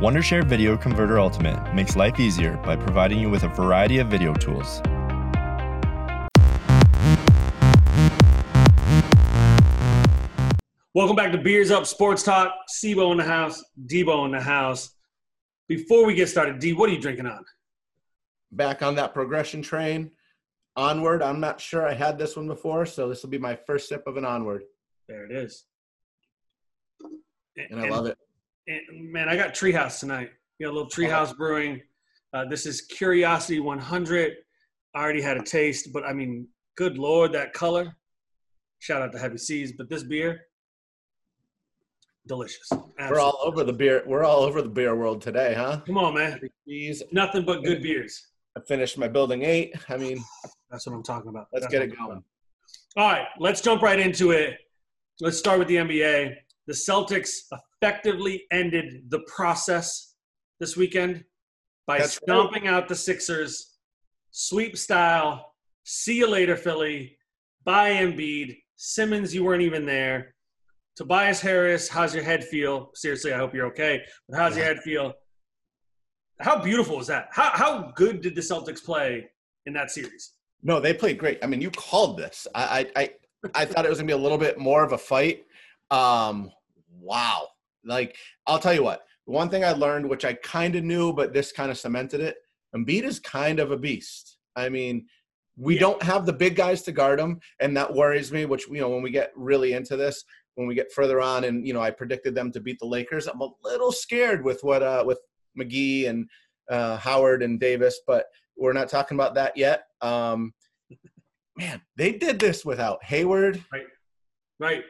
Wondershare Video Converter Ultimate makes life easier by providing you with a variety of video tools. Welcome back to Beers Up Sports Talk. Sibo in the house, Debo in the house. Before we get started, D, what are you drinking on? back on that progression train. Onward. I'm not sure I had this one before, so this will be my first sip of an onward, There it is. and I love it. And, man, I got Treehouse tonight. You got a little Treehouse Brewing. Uh, this is Curiosity 100. I already had a taste, but I mean, good lord, that color. Shout out to Heavy Seas, but this beer, delicious. We're all over the beer. We're all over the beer world today, huh? Come on, man. Jeez. Nothing but good beers. I finished my building eight. I mean, That's what I'm talking about. let's That's get it going. All right, let's jump right into it. Let's start with the NBA. The Celtics effectively ended the process this weekend by That's stomping out the Sixers, sweep style. See you later, Philly. Bye, Embiid. Simmons, you weren't even there. Tobias Harris, how's your head feel? Seriously, I hope you're okay. But how's your head feel? How beautiful was that? How, how good did the Celtics play in that series? No, they played great. I mean, you called this. I I I, I thought it was gonna be a little bit more of a fight. Um, wow. Like I'll tell you what. One thing I learned, which I kind of knew, but this kind of cemented it. Embiid is kind of a beast. I mean, we Yeah. don't have the big guys to guard him, and that worries me. Which you know, when we get really into this, when we get further on, and you know, I predicted them to beat the Lakers. I'm a little scared with what uh with McGee and uh, Howard and Davis, but we're not talking about that yet. Um, man, they did this without Hayward. Right, right.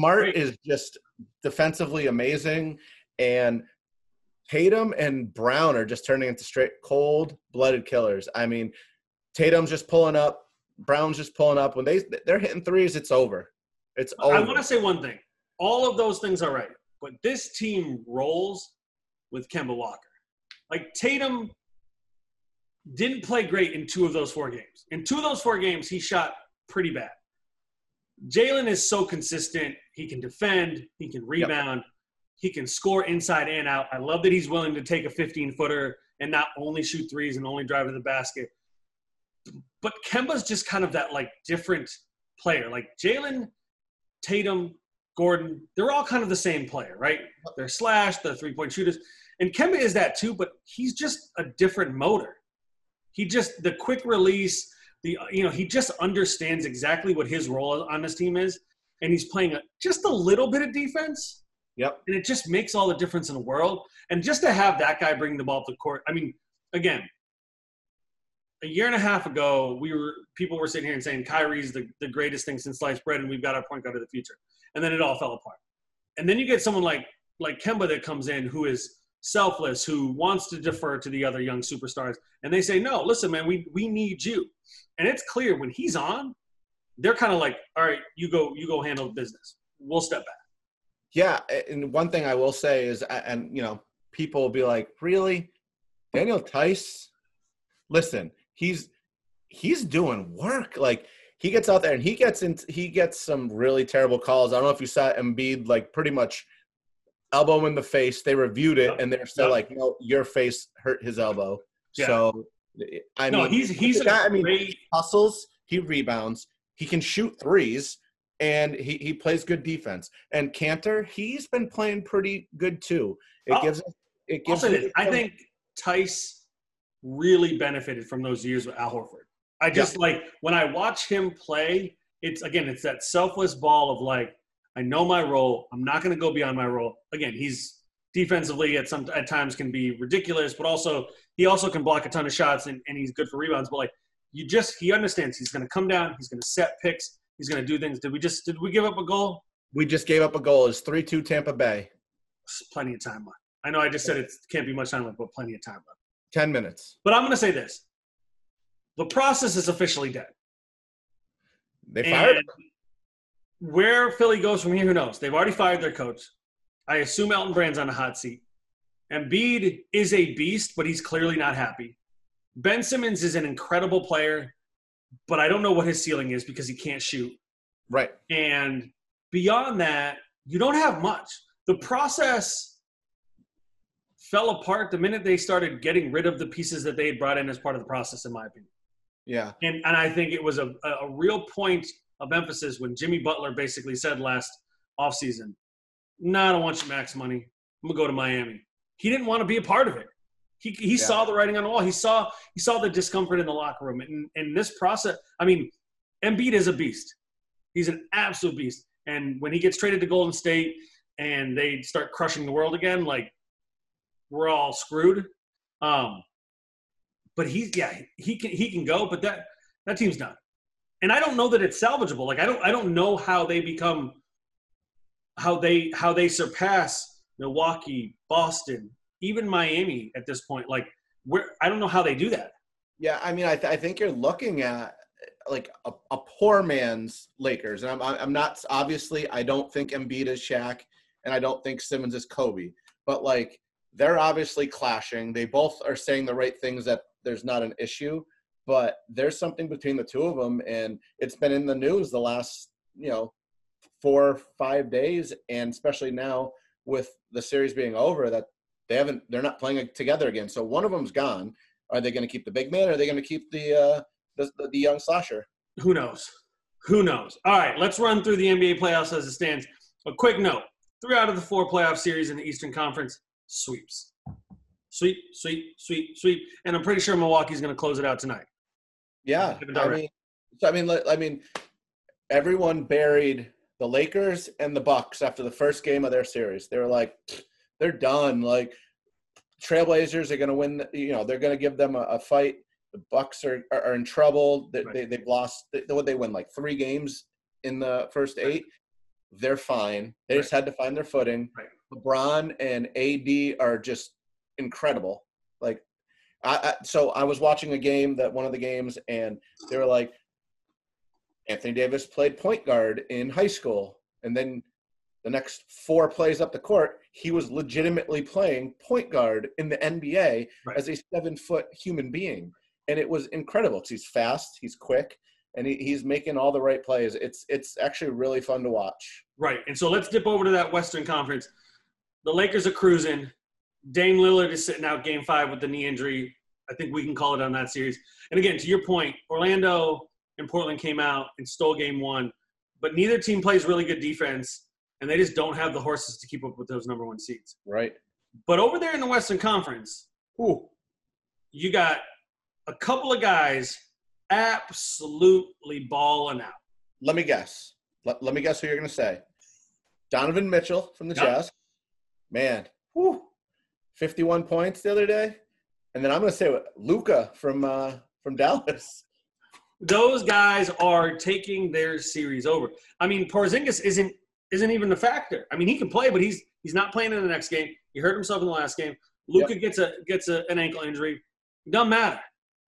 Smart is just defensively amazing, and Tatum and Brown are just turning into straight cold-blooded killers. I mean, Tatum's just pulling up, Brown's just pulling up. When they they're hitting threes, it's over. It's over. I want to say one thing. All of those things are right, but this team rolls with Kemba Walker. Like Tatum didn't play great in two of those four games. In two of those four games, he shot pretty bad. Jalen is so consistent. He can defend. He can rebound. He can score inside and out. I love that he's willing to take a 15 footer and not only shoot threes and only drive to the basket. But Kemba's just kind of that like different player. Like Jalen, Tatum, Gordon, they're all kind of the same player, right? They're slash, they're three point shooters. And Kemba is that too, but he's just a different motor. He just, the quick release, the, you know, he just understands exactly what his role on this team is. And he's playing a, just a little bit of defense. Yep. And it just makes all the difference in the world. And just to have that guy bring the ball to the court, I mean, again, a year and a half ago, we were people were sitting here and saying Kyrie's the, the greatest thing since sliced bread, and we've got our point guard of the future. And then it all fell apart. And then you get someone like like Kemba that comes in who is selfless, who wants to defer to the other young superstars, and they say, "No, listen, man, we we need you." And it's clear when he's on, they're kind of like, "All right, you go, you go handle business. We'll step back." Yeah, and one thing I will say is, and you know, people will be like, "Really, Daniel Theis? Listen, he's he's doing work. Like he gets out there and he gets in. He gets some really terrible calls. I don't know if you saw Embiid, like pretty much elbow in the face. They reviewed it and they're still Yep. like, "No, your face hurt his elbow." Yeah. So, I no, mean, he's he's guy- I mean, great. hustles, he rebounds, he can shoot threes, and he, he plays good defense. And Kanter, he's been playing pretty good too. It Oh, gives it gives him. I think Theis really benefited from those years with Al Horford. I just like when I watch him play, it's again, it's that selfless ball of like, I know my role. I'm not going to go beyond my role. Again, he's defensively at some at times can be ridiculous, but also he also can block a ton of shots and, and he's good for rebounds. But like you just he understands he's going to come down, he's going to set picks, he's going to do things. Did we just did we give up a goal? we just gave up a goal. It's three two Tampa Bay. Plenty of time left. I know I just said it can't be much time left, but plenty of time left. Ten minutes. But I'm going to say this: the process is officially dead. They fired him. And where Philly goes from here, who knows? They've already fired their coach. I assume Elton Brand's on a hot seat. Embiid is a beast, but he's clearly not happy. Ben Simmons is an incredible player, but I don't know what his ceiling is because he can't shoot. Right. And beyond that, you don't have much. The process fell apart the minute they started getting rid of the pieces that they had brought in as part of the process, in my opinion. Yeah. And and I think it was a, a real point of emphasis when Jimmy Butler basically said last offseason, no, nah, I don't want your max money. I'm gonna go to Miami. He didn't want to be a part of it. He, he yeah. saw the writing on the wall. He saw he saw the discomfort in the locker room. And, and this process, I mean, Embiid is a beast. He's an absolute beast. And when he gets traded to Golden State and they start crushing the world again, like we're all screwed. Um, but he's yeah, he can he can go, but that that team's done. And I don't know that it's salvageable. Like I don't I don't know how they become how they how they surpass Milwaukee, Boston, even Miami at this point. Like where I don't know how they do that. Yeah, I mean, I, th- I think you're looking at like a, a, poor man's Lakers, and I'm I'm not obviously I don't think Embiid is Shaq, and I don't think Simmons is Kobe, but like they're obviously clashing. They both are saying the right things that there's not an issue, but there's something between the two of them, and it's been in the news the last you know four or five days, and especially now with the series being over that they haven't they're not playing together again. So one of them's gone. Are they going to keep the big man? Or are they going to keep the, uh, the, the the young slasher? Who knows? Who knows? All right, let's run through the NBA playoffs as it stands. A quick note: three out of the four playoff series in the Eastern Conference sweeps. Sweep, sweep, sweep, sweep, and I'm pretty sure Milwaukee's going to close it out tonight. Yeah, I mean, so I mean, I mean, everyone buried the Lakers and the Bucks after the first game of their series. They were like, they're done. Like Trailblazers are going to win. You know, they're going to give them a, a, fight. The Bucks are, are, are in trouble. They, right. they have lost. They, what they win like three games in the first eight. They're fine. They right. just had to find their footing. Right. LeBron and AD are just incredible. I, I so I was watching a game that one of the games, and they were like, Anthony Davis played point guard in high school, and then the next four plays up the court, he was legitimately playing point guard in the NBA right. as a seven foot human being. And it was incredible. He's fast, he's quick, and he, he's making all the right plays. It's it's actually really fun to watch. Right. And so let's dip over to that Western Conference. The Lakers are cruising. Dame Lillard is sitting out game five with the knee injury. I think we can call it on that series. And again, to your point, Orlando and Portland came out and stole game one, but neither team plays really good defense and they just don't have the horses to keep up with those number one seeds. Right. But over there in the Western Conference, ooh, you got a couple of guys absolutely balling out. Let me guess. Let, let me guess who you're going to say. Donovan Mitchell from the yep. Jazz. Man, whew, 51 points the other day. And then I'm going to say Luka from uh, from Dallas. Those guys are taking their series over. I mean, Porzingis isn't isn't even a factor. I mean, he can play, but he's he's not playing in the next game. He hurt himself in the last game. Luka yep. gets a gets a, an ankle injury. Doesn't matter.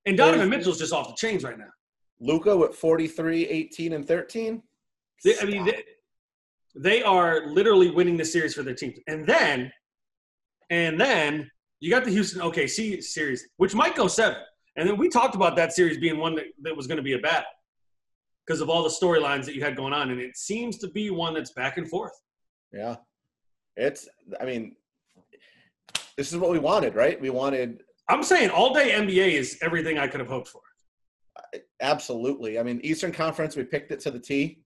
And Donovan Mitchell's just off the chains right now. Luka with 43, 18, and 13. They, I mean, they, they are literally winning the series for their teams. And then, and then you got the Houston OKC series, which might go seven. And then we talked about that series being one that, that was going to be a battle because of all the storylines that you had going on. And it seems to be one that's back and forth. Yeah. It's, I mean, this is what we wanted, right? We wanted. I'm saying all day NBA is everything I could have hoped for. Absolutely. I mean, Eastern Conference, we picked it to the T.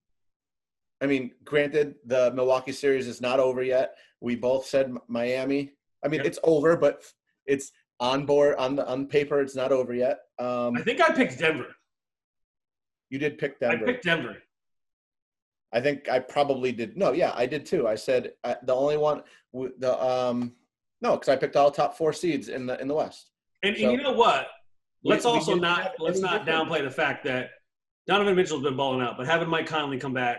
I mean, granted, the Milwaukee series is not over yet. We both said Miami. I mean, yep. it's over, but it's on board on the on paper. It's not over yet. Um, I think I picked Denver. You did pick Denver. I picked Denver. I think I probably did. No, yeah, I did too. I said uh, the only one the um no, because I picked all top four seeds in the in the West. And, so, and you know what? Let's we, also we not let's not downplay the fact that Donovan Mitchell's been balling out, but having Mike Conley come back,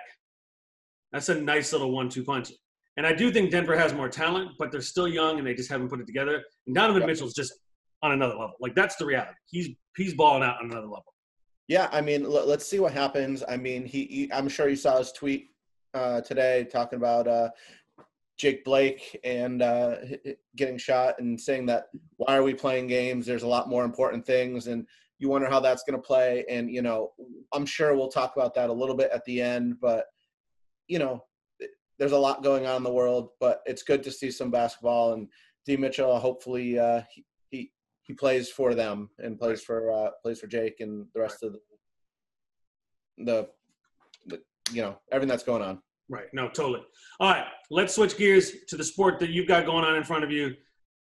that's a nice little one-two punch. And I do think Denver has more talent, but they're still young and they just haven't put it together. And Donovan yep. Mitchell's just on another level. Like that's the reality. He's he's balling out on another level. Yeah, I mean, l- let's see what happens. I mean, he, he I'm sure you saw his tweet uh, today talking about uh, Jake Blake and uh, getting shot and saying that why are we playing games? There's a lot more important things, and you wonder how that's going to play. And you know, I'm sure we'll talk about that a little bit at the end, but you know, there's a lot going on in the world. But it's good to see some basketball and D. Mitchell, hopefully uh, he, he he plays for them and plays for uh, plays for Jake and the rest of the, the the you know everything that's going on. Right. No, totally. All right. Let's switch gears to the sport that you've got going on in front of you,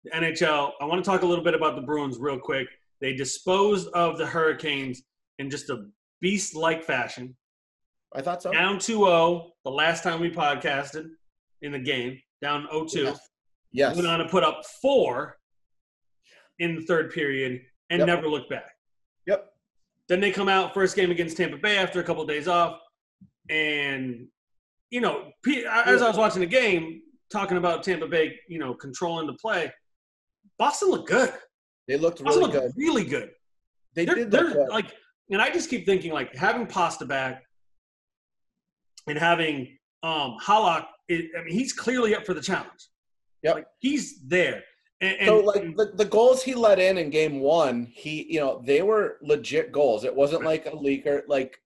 the NHL. I want to talk a little bit about the Bruins real quick. They disposed of the Hurricanes in just a beast like fashion. I thought so. Down 2 0 the last time we podcasted in the game, down 0 2. Yes. Yes. Went on to put up four in the third period and Yep. never looked back. Yep. Then they come out first game against Tampa Bay after a couple of days off, and you know, as I was watching the game, talking about Tampa Bay, you know, controlling the play, Boston looked good. They looked Boston really looked good. really good. They They're, did they're good. like, and I just keep thinking like having Pasta back and having um Halak. It, I mean, he's clearly up for the challenge. Yep. Like he's there. And, and so like the, the goals he let in in game one, he you know they were legit goals. It wasn't like a leaker. Like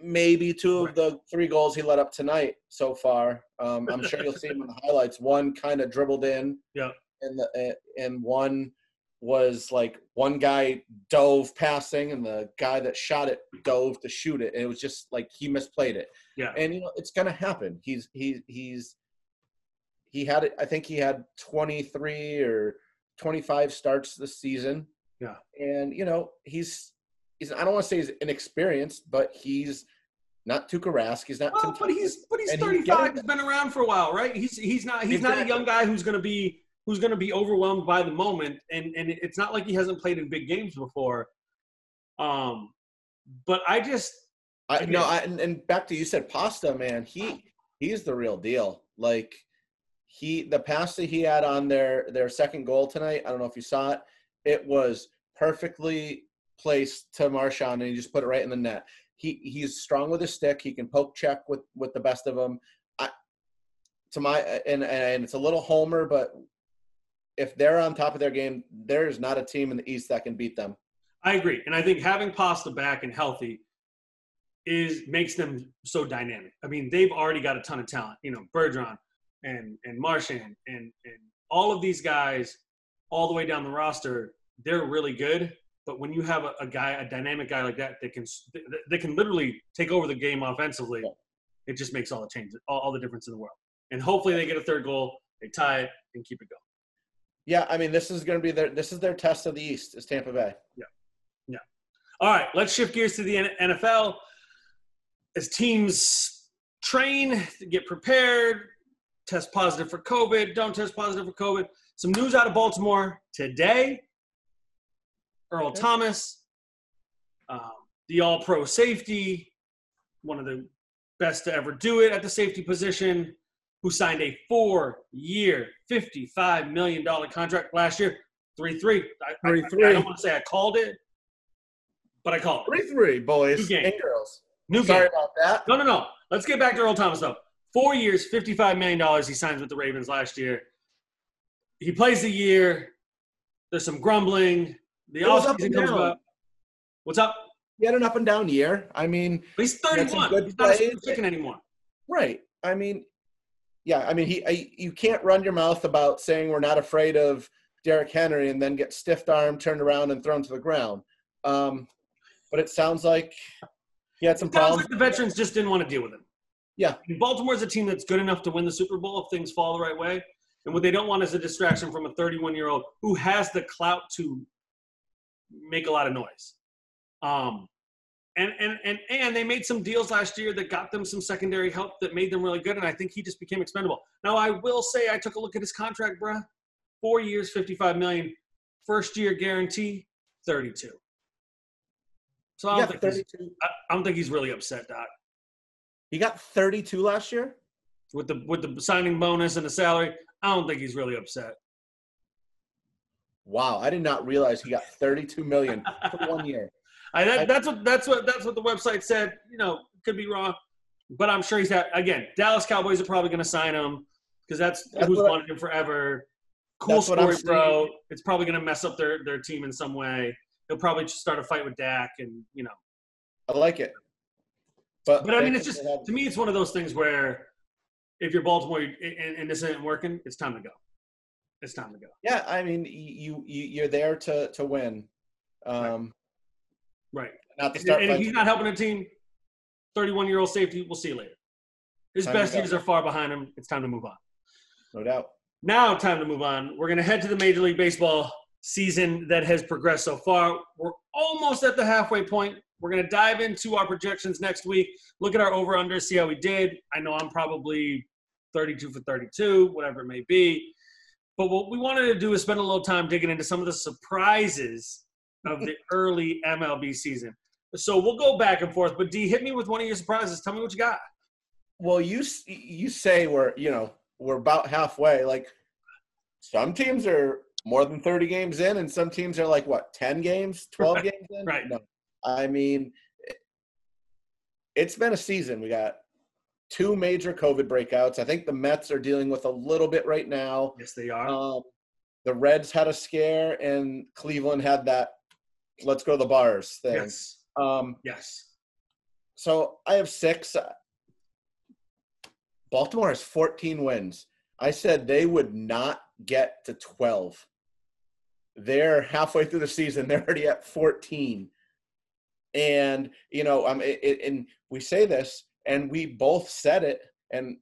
maybe two of Right. the three goals he let up tonight so far. Um, I'm sure you'll see him in the highlights. One kind of dribbled in. Yeah. And the and one was like one guy dove passing and the guy that shot it dove to shoot it and it was just like he misplayed it yeah, and you know it's gonna happen. He's he he's he had it. I think he had 23 or 25 starts this season. Yeah. and you know he's he's I don't want to say he's inexperienced, but he's not Tuukka Rask. He's not. Well, but he's but he's And 35. He's been around for a while, right? He's he's not he's not a young guy who's going to be who's going to be overwhelmed by the moment, and and it's not like he hasn't played in big games before. Um, but I just I, no, I, and, and back to you said pasta, man. He he's the real deal. Like he the pass that he had on their their second goal tonight. I don't know if you saw it. It was perfectly placed to Marchand, and he just put it right in the net. He he's strong with his stick. He can poke check with with the best of them. I, to my and and it's a little homer, but if they're on top of their game, there's not a team in the East that can beat them. I agree, and I think having Pasta back and healthy is makes them so dynamic. I mean, they've already got a ton of talent. You know, Bergeron and and Marchand and and all of these guys, all the way down the roster, they're really good. But when you have a, a guy, a dynamic guy like that, that can that, that can literally take over the game offensively, Yeah. it just makes all the changes, all, all the difference in the world. And hopefully, they get a third goal, they tie it, and keep it going. Yeah, I mean this is going to be their this is their test of the East is Tampa Bay. Yeah, yeah. All right, let's shift gears to the NFL. As teams train, get prepared, test positive for COVID, don't test positive for COVID. Some news out of Baltimore today. Earl Okay. Thomas, um, the all pro safety, one of the best to ever do it at the safety position, who signed a four year, $55 million contract last year. 3 3. I, I- 3-3. I don't want to say I called it, but I called it. Three three boys New game. and girls. New Sorry game. about that. No, no, no. Let's get back to Earl Thomas though. Four years, fifty-five million dollars. He signs with the Ravens last year. He plays the year. There's some grumbling. The up offseason comes about. What's up? He had an up and down year. I mean, but He's 31. He's not a chicken anymore. right. I mean, yeah. I mean, he. I, you can't run your mouth about saying we're not afraid of Derrick Henry and then get stiff arm, turned around, and thrown to the ground. Um, but it sounds like he had some It sounds problems. like the veterans just didn't want to deal with him. Yeah. Baltimore's a team that's good enough to win the Super Bowl if things fall the right way. And what they don't want is a distraction from a 31 year old who has the clout to make a lot of noise. Um, and, and, and, and they made some deals last year that got them some secondary help that made them really good. And I think he just became expendable. Now, I will say I took a look at his contract, bruh. Four years, 55 million. First year guarantee, 32. So I don't, think he's, I, I don't think he's really upset, Doc He got 32 last year. with the with the signing bonus and the salary. I don't think he's really upset. Wow, I did not realize he got 32 million for one year. I, that, that's what that's what that's what the website said. You know, could be wrong, but I'm sure he's had again. Dallas Cowboys are probably going to sign him because that's, That's who's wanted him forever. Cool That's what I'm story, bro. It's probably going to mess up their their team in some way. He'll probably just start a fight with Dak, and you know. I like it. But, But I mean, it's just to me, it's one of those things where if you're Baltimore and, and this isn't working, it's time to go. it's time to go. Yeah, I mean, you, you you're there to to win, um, Right. Not to And, start. and if he's not helping a team, 31 year old safety, we'll see you later. His Time best years are far behind him. It's time to move on. no doubt. Now, time to move on. We're going to head to the Major League Baseball season that has progressed so far. We're almost at the halfway point. We're going to dive into our projections next week. Look at our over under, see how we did. I know I'm probably 32 for 32, whatever it may be. But what we wanted to do is spend a little time digging into some of the surprises of the early MLB season. So we'll go back and forth. But D, hit me with one of your surprises. Tell me what you got. Well, you you say we're you know we're about halfway. Like some teams are more than thirty games in, and some teams are like what ten games, twelve games in. Right. No, I mean, it- it's been a season. We got two major COVID breakouts. I think the Mets are dealing with a little bit right now. Yes, they are. Um, the Reds had a scare, and Cleveland had that "let's go to the bars" thing. yes. Um, Yes. so I have six. Baltimore has 14 wins. I said they would not get to 12. They're halfway through the season. They're already at 14. And you know, um, it, it, and we say this, and we both said it. And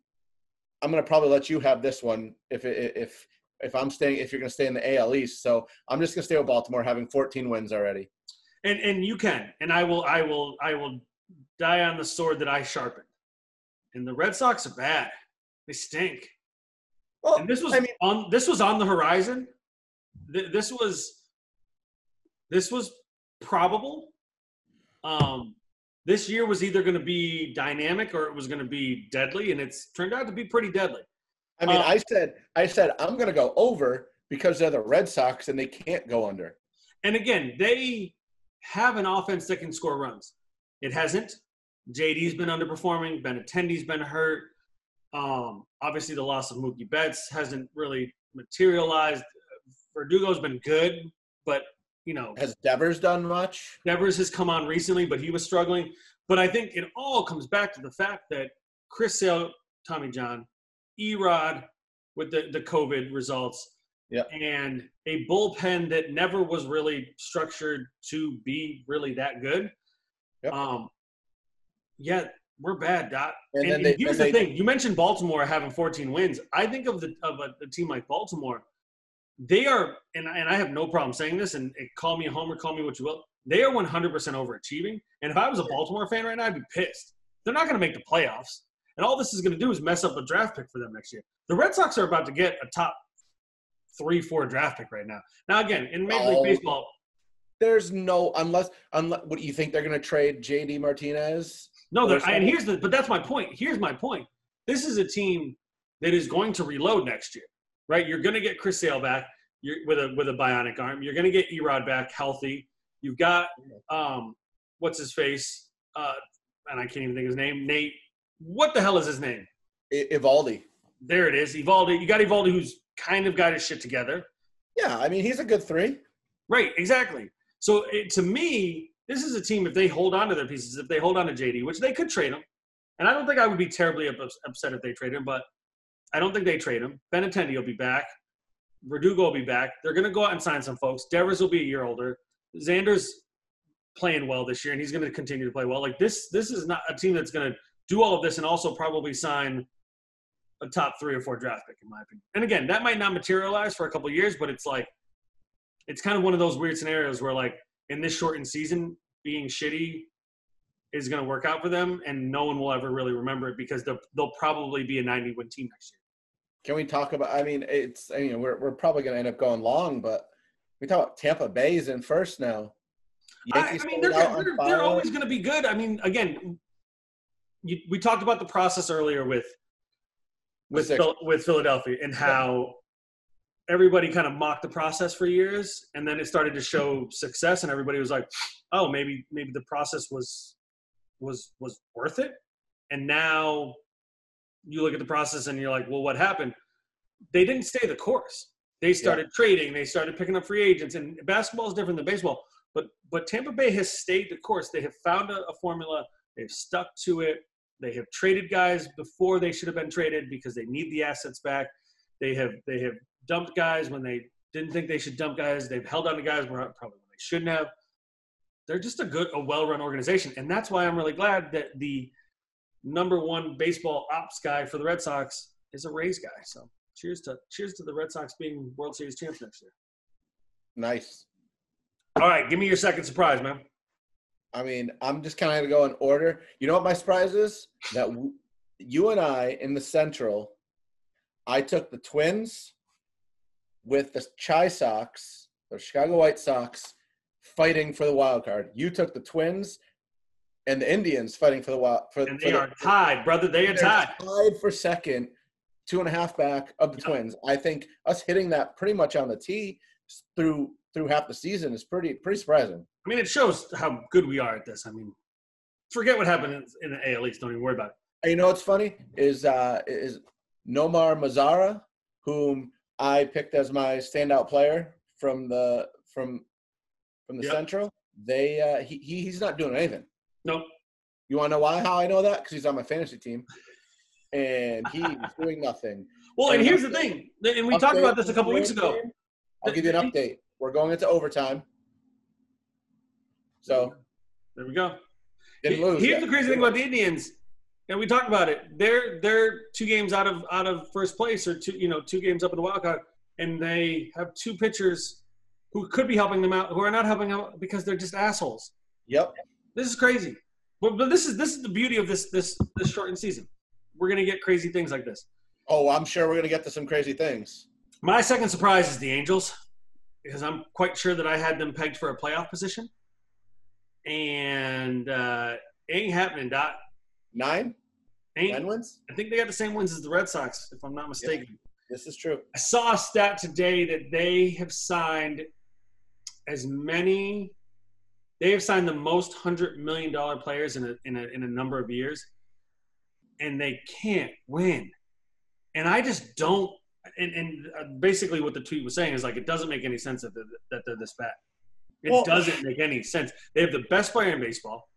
I'm gonna probably let you have this one if if if I'm staying if you're gonna stay in the AL East. So I'm just gonna stay with Baltimore, having 14 wins already. and and you can and i will i will i will die on the sword that i sharpened. And the red sox are bad. They stink. Well, and this was I mean, on this was on the horizon. Th- this was this was probable. Um this year was either going to be dynamic or it was going to be deadly and it's turned out to be pretty deadly I mean, Uh, I said, I said, I'm going to go over because they're the Red Sox and they can't go under. And again, they have an offense that can score runs. It hasn't. JD's been underperforming. Benintendi's been hurt. Um, obviously, the loss of Mookie Betts hasn't really materialized. Verdugo's been good, but you know, Has Devers done much? Devers has come on recently, but he was struggling. But I think it all comes back to the fact that Chris Sale, Tommy John, Erod with the, the COVID results, Yep. and a bullpen that never was really structured to be really that good. Yep. Um, yeah, we're bad, Dot. And, And, and they, here's and the they- thing: you mentioned Baltimore having 14 wins. I think of the of a, a team like Baltimore. They are, and, and I have no problem saying this. And eh, call me a homer, call me what you will. They are 100% overachieving. And if I was a Baltimore fan right now, I'd be pissed. They're not going to make the playoffs, and all this is going to do is mess up a draft pick for them next year. The Red Sox are about to get a top three, four draft pick right now. Now, again, in Major League Oh. Baseball, there's no unless unless what do you think they're going to trade JD Martinez? No, they're- and here's the but that's my point. Here's my point. This is a team that is going to reload next year, right? You're going to get Chris Sale back you're, with a with a bionic arm. You're going to get Erod back healthy. You've got um, what's his face, uh, and I can't even think of his name. Nate. What the hell is his name? I- Eovaldi. There it is. Eovaldi. You got Eovaldi, who's kind of got his shit together. Yeah, I mean he's a good three. Right, exactly. So it, to me, this is a team if they hold on to their pieces, if they hold on to JD, which they could trade him, and I don't think I would be terribly up- upset if they trade him, but I don't think they trade him. Benintendi will be back. Verdugo will be back. They're going to go out and sign some folks. Devers will be a year older. Xander's playing well this year, and he's going to continue to play well. Like this, this is not a team that's going to do all of this and also probably sign a top three or four draft pick, in my opinion. And again, that might not materialize for a couple of years, but it's like it's kind of one of those weird scenarios where like in this shortened season being shitty is going to work out for them and no one will ever really remember it because they'll, they'll probably be a 90 win team next year Can we talk about? I mean, it's I mean we're we're probably going to end up going long, but we talk about Tampa Bay's in first now. I, I mean they're, sold out on they're, they're always going to be good i mean again you, we talked about the process earlier with with, With Phil, with philadelphia and how everybody kind of mocked the process for years and then it started to show success and everybody was like oh maybe maybe the process was was was worth it? And now you look at the process and you're like well what happened? They didn't stay the course. They started trading. They started picking up free agents and basketball is different than baseball but but tampa bay has stayed the course. They have found a, a formula. They've stuck to it they have traded guys before they should have been traded because they need the assets back they have they have dumped guys when they didn't think they should dump guys. They've held on to guys probably when they shouldn't have. They're just a good, a well-run organization, and that's why I'm really glad that the number one baseball ops guy for the Red Sox is a Rays guy. So cheers to cheers to the Red Sox being World Series champs next year. Nice. All right, give me your second surprise, man. I mean, I'm just kind of going to go in order. You know what my surprise is? That w- you and I in the Central, I took the Twins with the Chi Sox, the Chicago White Sox, fighting for the wild card. You took the Twins and the Indians fighting for the wild. For, And for they the, are tied, brother. They are tied. tied for second, two and a half back of the Yeah. Twins. I think us hitting that pretty much on the tee through through half the season is pretty pretty surprising. I mean, it shows how good we are at this. I mean, forget what happened in, in the AL East. Don't even worry about it. You know what's funny is uh, is Nomar Mazara, whom I picked as my standout player from the from from the Yep. Central. They uh, he, he he's not doing anything. Nope. You want to know why? How I know that? Because he's on my fantasy team, and he's doing nothing. Well, and And here's the thing, and we talked about this a couple weeks ago. I'll give you an update. We're going into overtime, so There we go. didn't lose. Here's the crazy thing about the Indians, and we talked about it. They're they're two games out of out of first place, or two you know two games up in the wild card, and they have two pitchers who could be helping them out, who are not helping them out because they're just assholes. Yep. This is crazy. But, but this is this is the beauty of this this this shortened season. We're gonna get crazy things like this. Oh, I'm sure we're gonna get to some crazy things. My second surprise is the Angels, because I'm quite sure that I had them pegged for a playoff position, and uh, ain't happening. Dot Nine, ain't. nine wins. I think they got the same wins as the Red Sox, if I'm not mistaken. This is true. I saw a stat today that they have signed as many. They have signed the most hundred million dollar players in a, in a in a number of years, and they can't win. And I just don't. And, and uh, basically, what the tweet was saying is like it doesn't make any sense that they're, that they're this bad. It Well- doesn't make any sense. They have the best player in baseball.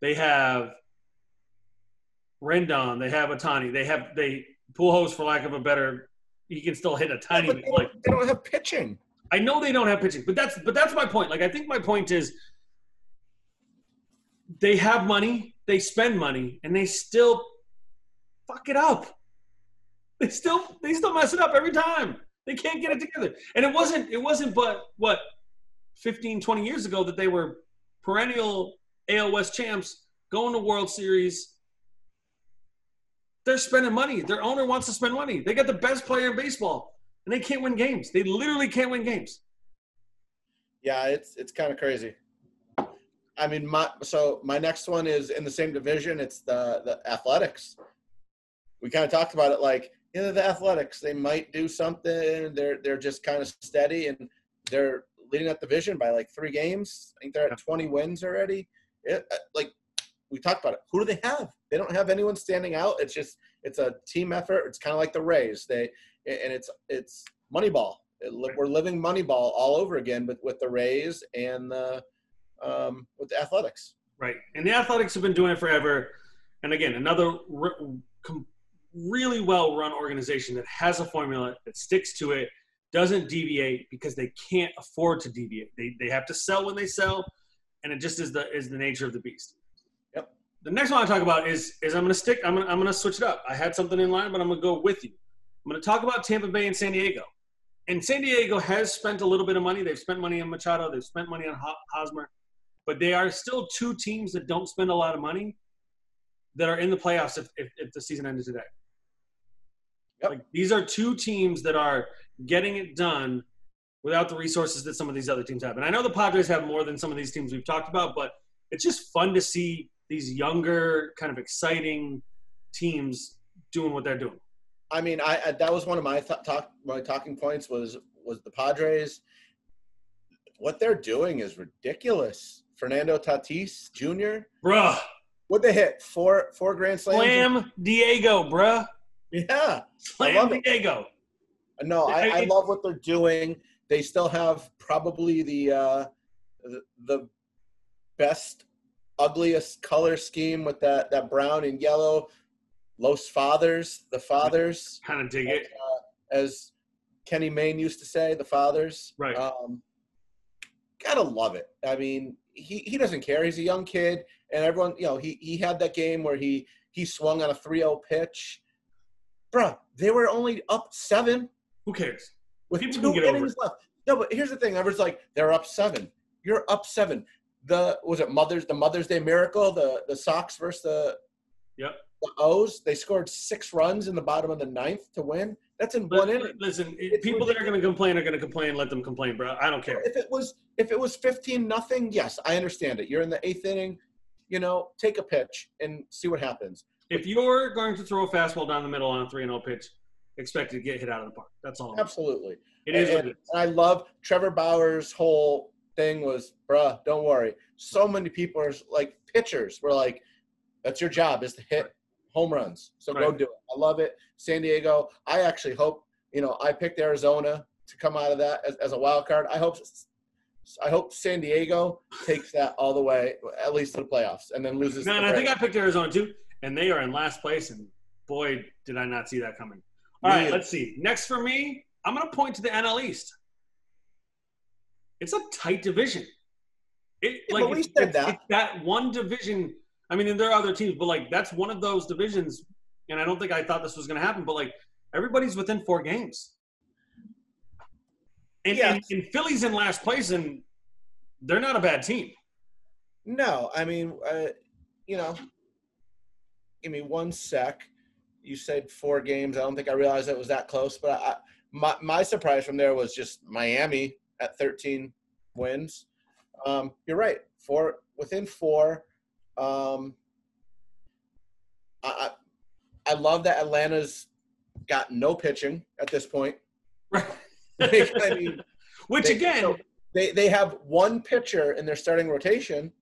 They have Rendon. They have Ohtani. They have they Pujols, for lack of a better. He can still hit a tiny bit. they Like don't, they don't have pitching. I know they don't have pitching, but that's but that's my point. Like I think my point is they have money, they spend money, and they still fuck it up. They still they still mess it up every time. They can't get it together. And it wasn't it wasn't but what 15 20 years ago that they were perennial AL West champs going to World Series. They're spending money. Their owner wants to spend money. They got the best player in baseball and they can't win games. They literally can't win games. Yeah, it's it's kind of crazy. I mean, my so my next one is in the same division. It's the the Athletics. We kind of talked about it, like you know, the Athletics. They might do something. They're they're just kind of steady, and they're leading that division by like three games. I think they're at 20 wins already. It, uh, like we talked about it. Who do they have? They don't have anyone standing out. It's just it's a team effort. It's kind of like the Rays. They and it's it's Moneyball. It, we're living Moneyball all over again with with the Rays and the um, with the Athletics. Right. And the Athletics have been doing it forever. And again, another re- really well run organization that has a formula that sticks to it, doesn't deviate because they can't afford to deviate. They, they have to sell when they sell, and it just is the is the nature of the beast. Yep. The next one I talk about is is I'm going to stick. I'm gonna, I'm to switch it up. I had something in line, but I'm going to go with you. I'm going to talk about Tampa Bay and San Diego. And San Diego has spent a little bit of money. They've spent money on Machado. They've spent money on Hosmer but they are still two teams that don't spend a lot of money that are in the playoffs if, if, if the season ended today. Yep. Like these are two teams that are getting it done without the resources that some of these other teams have. And I know the Padres have more than some of these teams we've talked about, but it's just fun to see these younger, kind of exciting teams doing what they're doing. I mean, I, I that was one of my th- talk my talking points was was the Padres. What they're doing is ridiculous. Fernando Tatis Jr. Bruh, What they hit four four grand slams. slam Diego, bruh. Yeah, Slam love it. No, I, I love what they're doing. They still have probably the uh, the, best, ugliest color scheme with that that brown and yellow. Los Fathers, the fathers, Kind of dig it. as Kenny Mayne used to say, the fathers. Right. Um, gotta love it. I mean, he, he doesn't care. He's a young kid, and everyone, you know, he he had that game where he he swung on a 3-0 pitch. Bruh, they were only up seven Who cares? with People two get over innings left. No, but here's the thing. Everyone's like, they're up seven. You're up seven. The was it Mother's the Mother's Day Miracle, the the Sox versus the Yep. the O's. They scored six runs in the bottom of the ninth to win. That's in one inning. listen, it- people that are going to complain are going to complain. Let them complain, bro. I don't care. If it was if it was fifteen nothing, yes, I understand it. You're in the eighth inning. You know, take a pitch and see what happens. If you're going to throw a fastball down the middle on a 3 and 0 pitch, expect it to get hit out of the park. That's all. Absolutely. It is and, it is. and I love Trevor Bauer's whole thing was, bruh, don't worry. So many people are like pitchers were like, that's your job is to hit home runs. So go do it. I love it. San Diego. I actually hope, you know, I picked Arizona to come out of that as, as a wild card. I hope I hope San Diego takes that all the way, at least to the playoffs, and then loses. No, and I think I picked Arizona too, and they are in last place. And boy, did I not see that coming. All right, let's see. Next for me, I'm going to point to the NL East. It's a tight division. It, Yeah, like we it's, said it's- that. that one division. I mean, and there are other teams, but like that's one of those divisions. And I don't think I thought this was going to happen, but like everybody's within four games. And, Yes. and, and Philly's in last place, and they're not a bad team. No, I mean, uh, you know, give me one sec. You said four games. I don't think I realized it was that close, but I, my my surprise from there was just Miami at 13 wins. Um, you're right, four within four. Um, I, I love that Atlanta's got no pitching at this point. Right. I mean, Which they- again, so they they have one pitcher in their starting rotation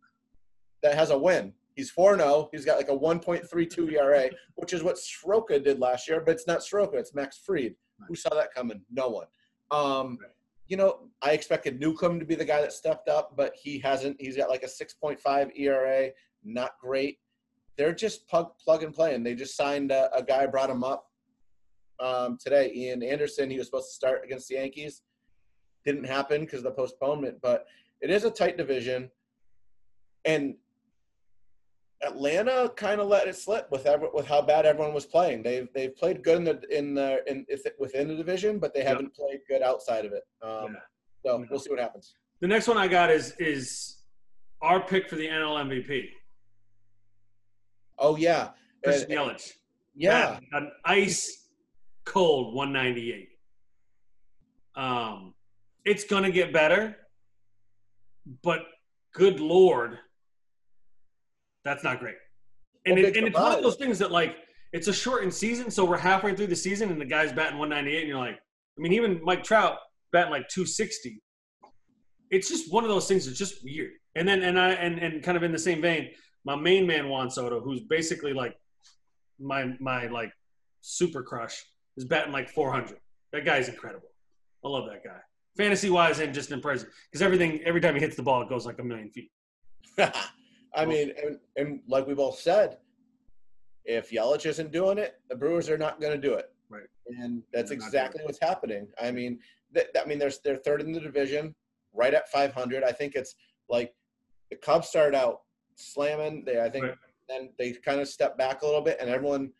that has a win. He's 4 0. He's got like a 1.32 ERA, which is what Soroka did last year, but it's not Soroka, it's Max Fried. Who saw that coming? No one. Um, you know, I expected Newcomb to be the guy that stepped up, but he hasn't. He's got like a 6.5 ERA, not great. They're just plug, plug and play, and they just signed a, a guy, brought him up um, today. Ian Anderson, he was supposed to start against the Yankees. Didn't happen because of the postponement, but it is a tight division. And Atlanta kind of let it slip with ever, with how bad everyone was playing. They've they've played good in the in the in within the division, but they Yep. haven't played good outside of it. Um, Yeah. So No. we'll see what happens. the next one I got is is our pick for the NL MVP, Oh yeah, Chris And- Yelich. yeah. An ice cold 198. Um, it's gonna get better, but good lord, that's not great. And, it, and it's one of those things that like it's a shortened season, so we're halfway through the season and the guy's batting 198, and you're like, I mean, even Mike Trout batting like 260. It's just one of those things that's just weird. And then and I and and kind of in the same vein, my main man Juan Soto, who's basically like my my like super crush, is batting like 400. That guy's incredible. I love that guy. Fantasy wise and just in person, because everything every time he hits the ball, it goes like a million feet. I mean, and, and like we both said, if Yelich isn't doing it, the Brewers are not going to do it. Right. And that's They're exactly what's happening. I mean, th- I mean, they're they're third in the division, right at 500. I think it's like the Cubs started out slamming. They, I think, Right. then they kind of stepped back a little bit, and everyone,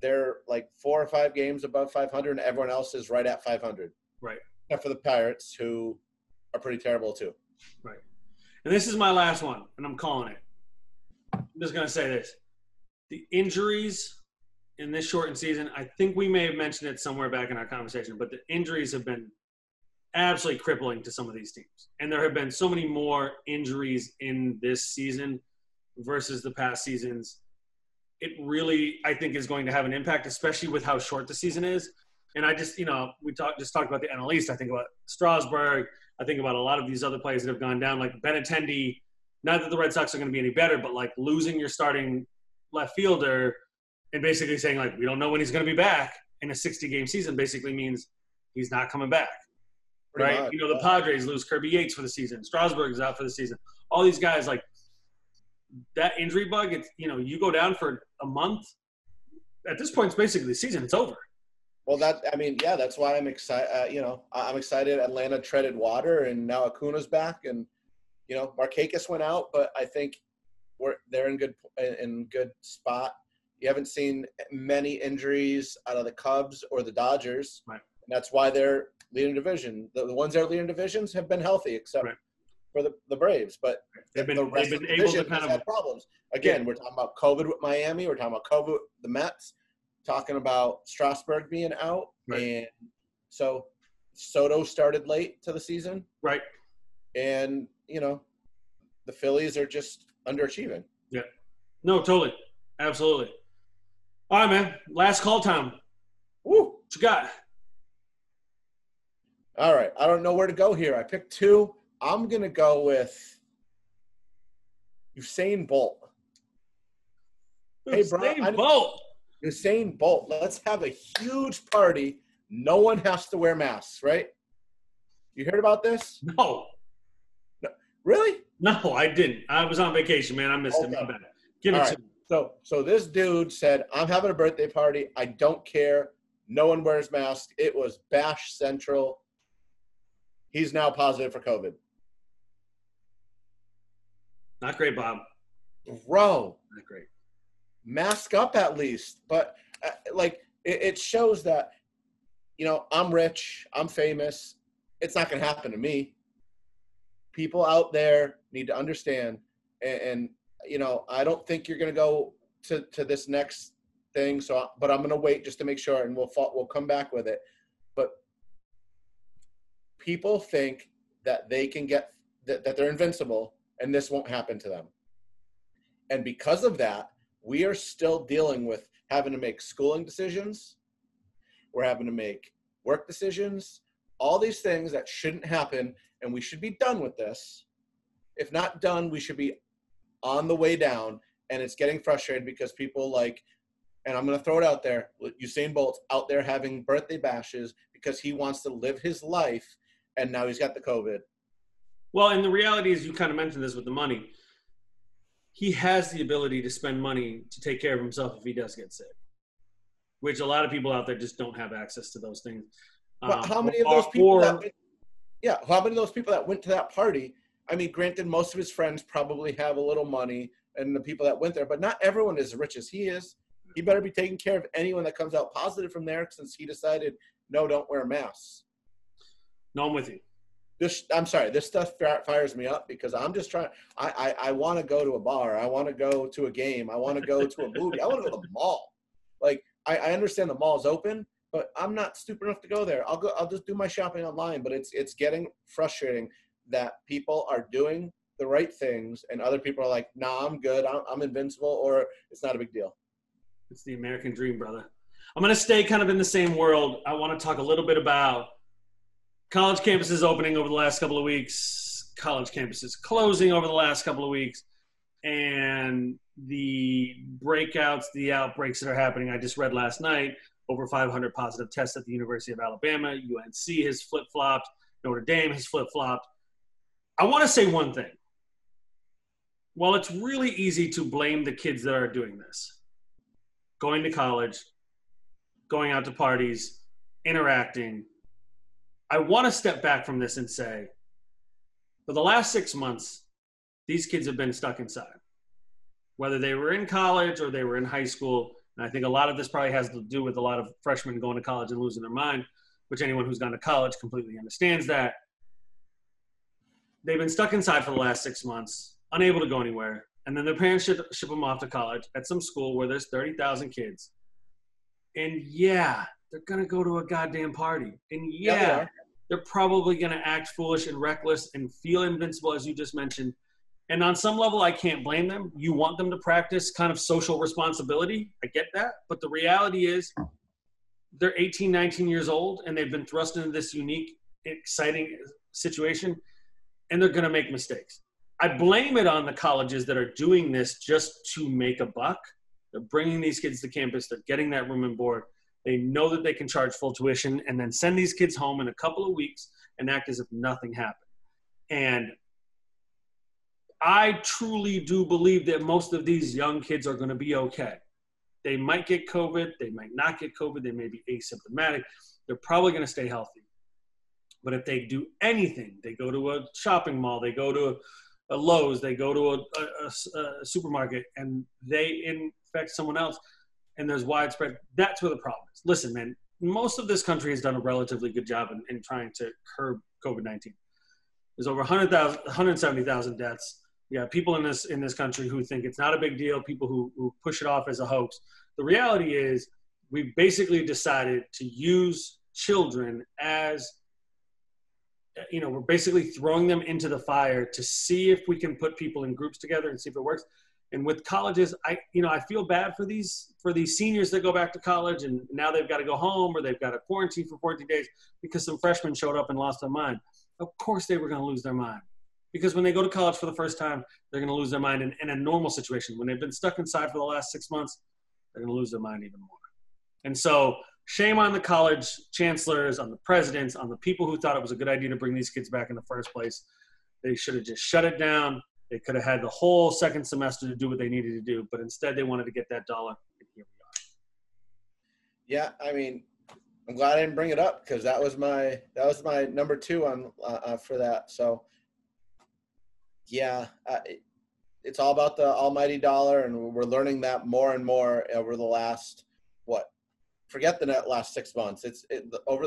they're like four or five games above 500, and everyone else is right at 500. Right. Except for the Pirates, who are pretty terrible too. Right. And this is my last one, and I'm calling it. I'm just gonna say this: the injuries in this shortened season. I think we may have mentioned it somewhere back in our conversation, but the injuries have been absolutely crippling to some of these teams, and there have been so many more injuries in this season versus the past seasons. It really, I think, is going to have an impact, especially with how short the season is. And I just, you know, we talked just talked about the NL East. I think about Strasburg. I think about a lot of these other players that have gone down, like Benintendi. Not that the Red Sox are going to be any better, but like losing your starting left fielder and basically saying like we don't know when he's going to be back in a 60 game season basically means he's not coming back. Pretty right? much, You know, the. Padres lose Kirby Yates for the season. Strasburg is out for the season. All these guys like that injury bug. It's you know you go down for a month. At this point, it's basically the season. It's over. Well, that I mean, yeah, that's why I'm excited. Uh, you know, I'm excited. Atlanta treaded water, and now Acuna's back, and you know, Markakis went out, but I think we're they're in good in good spot. You haven't seen many injuries out of the Cubs or the Dodgers, Right. and that's why they're leading division. The, the ones that are leading divisions have been healthy, except Right. for the, the Braves. But They've been- the rest they've of the been able to kind of- problems. Again, Yeah. we're talking about COVID with Miami. We're talking about COVID with the Mets. Talking about Strasburg being out, Right. and so Soto started late to the season, Right. and you know the Phillies are just underachieving. Yeah. No, totally. Absolutely. All right, man. Last call time. Woo! What you got? All right, I don't know where to go here. I picked two. I'm gonna go with Usain Bolt. Hey, bro, Usain I- Bolt. Usain Bolt. Let's have a huge party. No one has to wear masks, right? You heard about this? No. Really? No, I didn't. I was on vacation, man. I missed it. My bad. Give it All to me. So, so this dude said, "I'm having a birthday party. I don't care. No one wears masks. It was Bash Central. He's now positive for COVID. Not great, Bob. Bro, Not great. mask up at least. But uh, like, it, it shows that, you know, I'm rich. I'm famous. It's not going to happen to me. People out there need to understand, and, and you know, I don't think you're going to go to to this next thing. So, but I'm going to wait just to make sure, and we'll we'll come back with it. But people think that they can get that, that they're invincible, and this won't happen to them. And because of that, we are still dealing with having to make schooling decisions. We're having to make work decisions, all these things that shouldn't happen, and we should be done with this. If not done, we should be on the way down. And it's getting frustrated because people like, and I'm going to throw it out there Usain Bolt's out there having birthday bashes because he wants to live his life, and now he's got the COVID. Well, and the reality is, you kind of mentioned this with the money. He has the ability to spend money to take care of himself if he does get sick, which a lot of people out there just don't have access to those things. But Um, how many of those people or- that went, yeah, how many of those people that went to that party? I mean, granted, most of his friends probably have a little money, and the people that went there, but not everyone is as rich as he is. He better be taking care of anyone that comes out positive from there, since he decided no, don't wear masks. no, I'm with you. This, I'm sorry, this stuff fires me up because I'm just trying. I, I, I want to go to a bar. I want to go to a game. I want to go to a movie. I want to go to the mall. Like I, I understand the mall's open, but I'm not stupid enough to go there. I'll go. I'll just do my shopping online. But it's it's getting frustrating that people are doing the right things and other people are like, Nah, I'm good. I'm, I'm invincible, or it's not a big deal. It's the American dream, brother. I'm going to stay kind of in the same world. I want to talk a little bit about college campuses opening over the last couple of weeks, college campuses closing over the last couple of weeks, and the breakouts, the outbreaks that are happening. I just read last night over 500 positive tests at the University of Alabama. UNC has flip flopped. Notre Dame has flip flopped. I want to say one thing. While it's really easy to blame the kids that are doing this, going to college, going out to parties, interacting. I want to step back from this and say, for the last six months, these kids have been stuck inside. Whether they were in college or they were in high school, and I think a lot of this probably has to do with a lot of freshmen going to college and losing their mind, which anyone who's gone to college completely understands that. They've been stuck inside for the last six months, unable to go anywhere, and then their parents ship, ship them off to college at some school where there's 30,000 kids. And yeah, they're going to go to a goddamn party. And they yeah, are. they're probably going to act foolish and reckless and feel invincible, as you just mentioned. And on some level, I can't blame them. You want them to practice kind of social responsibility. I get that. But the reality is, they're 18, 19 years old, and they've been thrust into this unique, exciting situation, and they're going to make mistakes. I blame it on the colleges that are doing this just to make a buck. They're bringing these kids to campus, they're getting that room and board. They know that they can charge full tuition and then send these kids home in a couple of weeks and act as if nothing happened. And I truly do believe that most of these young kids are going to be okay. They might get COVID. They might not get COVID. They may be asymptomatic. They're probably going to stay healthy. But if they do anything, they go to a shopping mall, they go to a, a Lowe's, they go to a, a, a, supermarket, and they infect someone else, and there's widespread. That's where the problem is. Listen, man, most of this country has done a relatively good job in, in trying to curb COVID 19. There's over 100,000, 170,000 deaths. Got people in this in this country who think it's not a big deal. People who, who push it off as a hoax. The reality is, we basically decided to use children as you know we're basically throwing them into the fire to see if we can put people in groups together and see if it works and with colleges i you know i feel bad for these for these seniors that go back to college and now they've got to go home or they've got to quarantine for 14 days because some freshmen showed up and lost their mind of course they were going to lose their mind because when they go to college for the first time they're going to lose their mind in, in a normal situation when they've been stuck inside for the last six months they're going to lose their mind even more and so shame on the college chancellors, on the presidents, on the people who thought it was a good idea to bring these kids back in the first place. They should have just shut it down. They could have had the whole second semester to do what they needed to do, but instead they wanted to get that dollar. here we are. Yeah, I mean, I'm glad I didn't bring it up because that was my that was my number two on uh, uh for that. So, yeah, uh, it, it's all about the almighty dollar, and we're learning that more and more over the last what forget the net last six months. It's it, over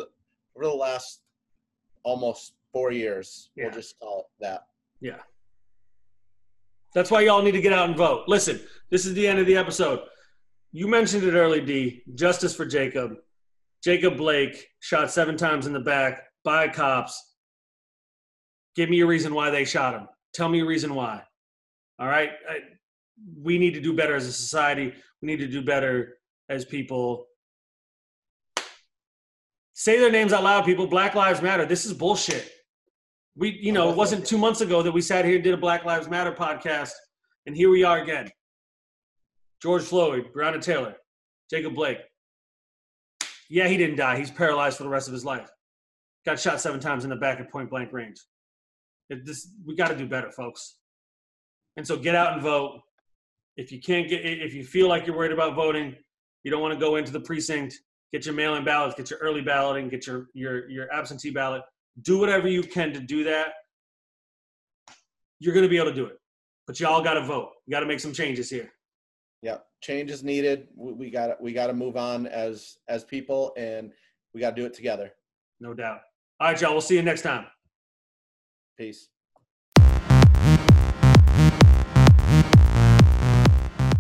over the last almost four years. Yeah. We'll just call it that. Yeah. That's why y'all need to get out and vote. Listen, this is the end of the episode. You mentioned it early, D. Justice for Jacob. Jacob Blake shot seven times in the back by cops. Give me a reason why they shot him. Tell me a reason why. All right. I, we need to do better as a society. We need to do better as people say their names out loud, people. Black Lives Matter. This is bullshit. We, you know, it wasn't two months ago that we sat here and did a Black Lives Matter podcast, and here we are again. George Floyd, Breonna Taylor, Jacob Blake. Yeah, he didn't die. He's paralyzed for the rest of his life. Got shot seven times in the back at point blank range. It, this, we got to do better, folks. And so get out and vote. If you can't get, if you feel like you're worried about voting, you don't want to go into the precinct get your mail-in ballots, get your early balloting, get your your your absentee ballot. Do whatever you can to do that. You're going to be able to do it, but y'all got to vote. You got to make some changes here. Yeah, change is needed. We got we got to move on as as people, and we got to do it together. No doubt. All right, y'all. We'll see you next time. Peace.